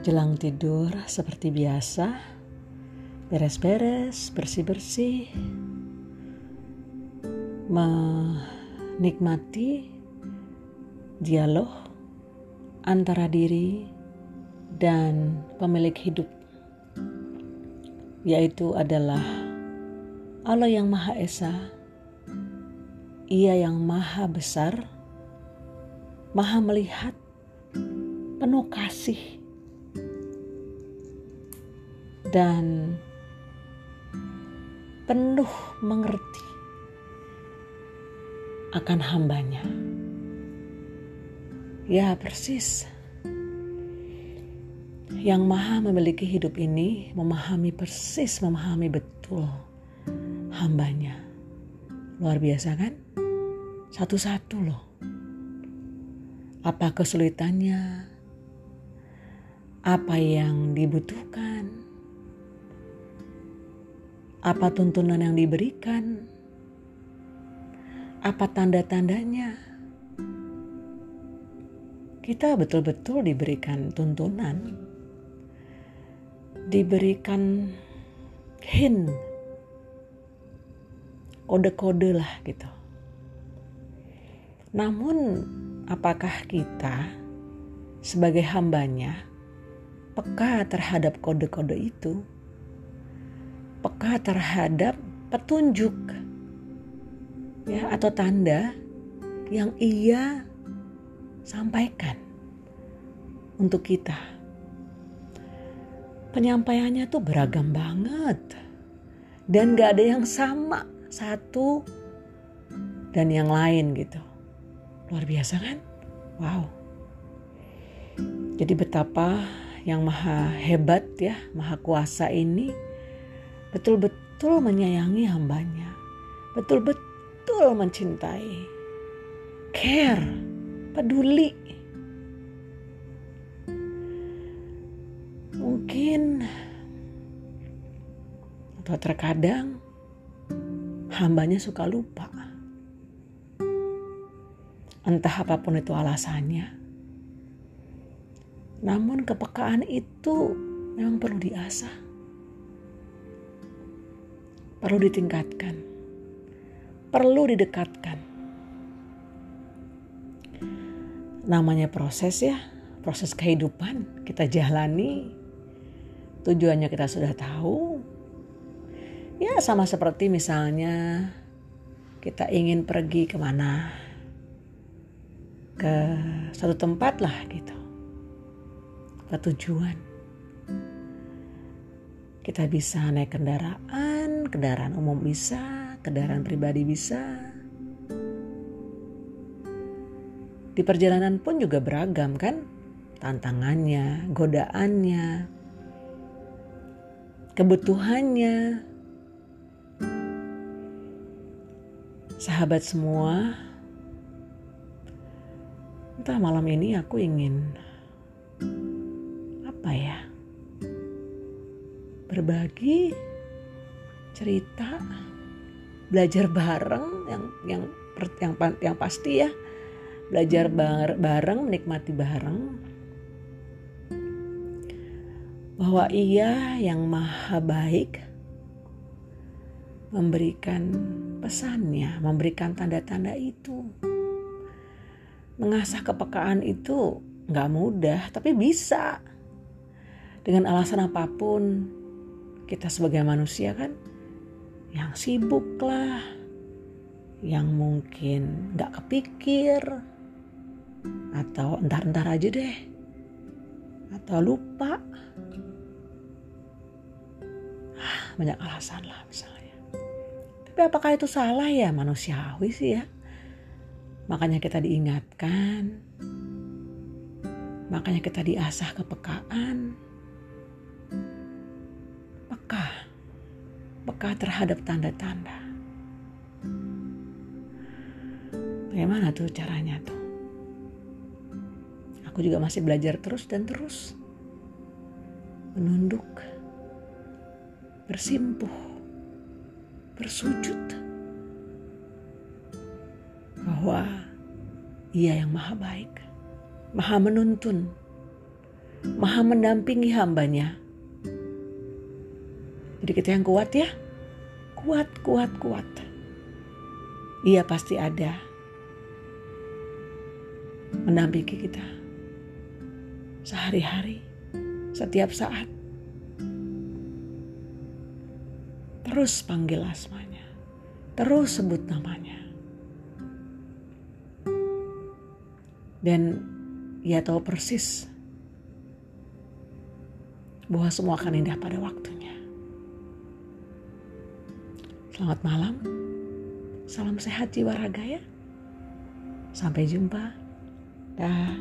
Jelang tidur seperti biasa, beres-beres, bersih-bersih, menikmati dialog antara diri dan pemilik hidup, yaitu adalah Allah yang Maha Esa, Ia yang Maha Besar, Maha Melihat, penuh kasih dan penuh mengerti akan hambanya. Ya persis. Yang maha memiliki hidup ini memahami persis, memahami betul hambanya. Luar biasa kan? Satu-satu loh. Apa kesulitannya? Apa yang dibutuhkan? Apa tuntunan yang diberikan? Apa tanda-tandanya? Kita betul-betul diberikan tuntunan, diberikan hint, kode-kode lah gitu. Namun, apakah kita sebagai hambanya peka terhadap kode-kode itu? Peka terhadap petunjuk ya atau tanda yang ia sampaikan untuk kita. Penyampaiannya tuh beragam banget dan gak ada yang sama satu dan yang lain gitu. Luar biasa kan? Wow. Jadi betapa yang maha hebat ya, maha kuasa ini betul-betul menyayangi hambanya, betul-betul mencintai, care, peduli. Mungkin atau terkadang hambanya suka lupa. Entah apa pun itu alasannya. Namun kepekaan itu memang perlu diasah perlu ditingkatkan, perlu didekatkan. Namanya proses ya, proses kehidupan kita jalani. Tujuannya kita sudah tahu. Ya sama seperti misalnya kita ingin pergi ke mana. Ke satu tempat lah gitu. Ke tujuan. Kita bisa naik kendaraan kendaraan umum bisa, kendaraan pribadi bisa. Di perjalanan pun juga beragam kan? Tantangannya, godaannya, kebutuhannya. Sahabat semua, entah malam ini aku ingin apa ya? Berbagi cerita, belajar bareng yang yang yang yang pasti ya belajar bareng, menikmati bareng bahwa ia yang maha baik memberikan pesannya, memberikan tanda-tanda itu. Mengasah kepekaan itu nggak mudah, tapi bisa. Dengan alasan apa pun, kita sebagai manusia kan yang sibuk lah, yang mungkin gak kepikir, atau entar-entar aja deh, atau lupa. Ah, banyak alasan lah misalnya. Tapi apakah itu salah ya manusiawi sih ya? Makanya kita diingatkan, makanya kita diasah kepekaan, peka terhadap tanda-tanda. Bagaimana tuh caranya tuh? Aku juga masih belajar terus dan terus. Menunduk, bersimpuh, bersujud. Bahwa ia yang maha baik, maha menuntun, maha mendampingi hambanya. Jadi kita yang kuat ya, kuat, kuat, kuat. Ia pasti ada mendampingi kita sehari-hari, setiap saat. Terus panggil asmanya, terus sebut namanya. Dan ia tahu persis bahwa semua akan indah pada waktunya. Selamat malam, salam sehat jiwa raga ya. Sampai jumpa. Dah.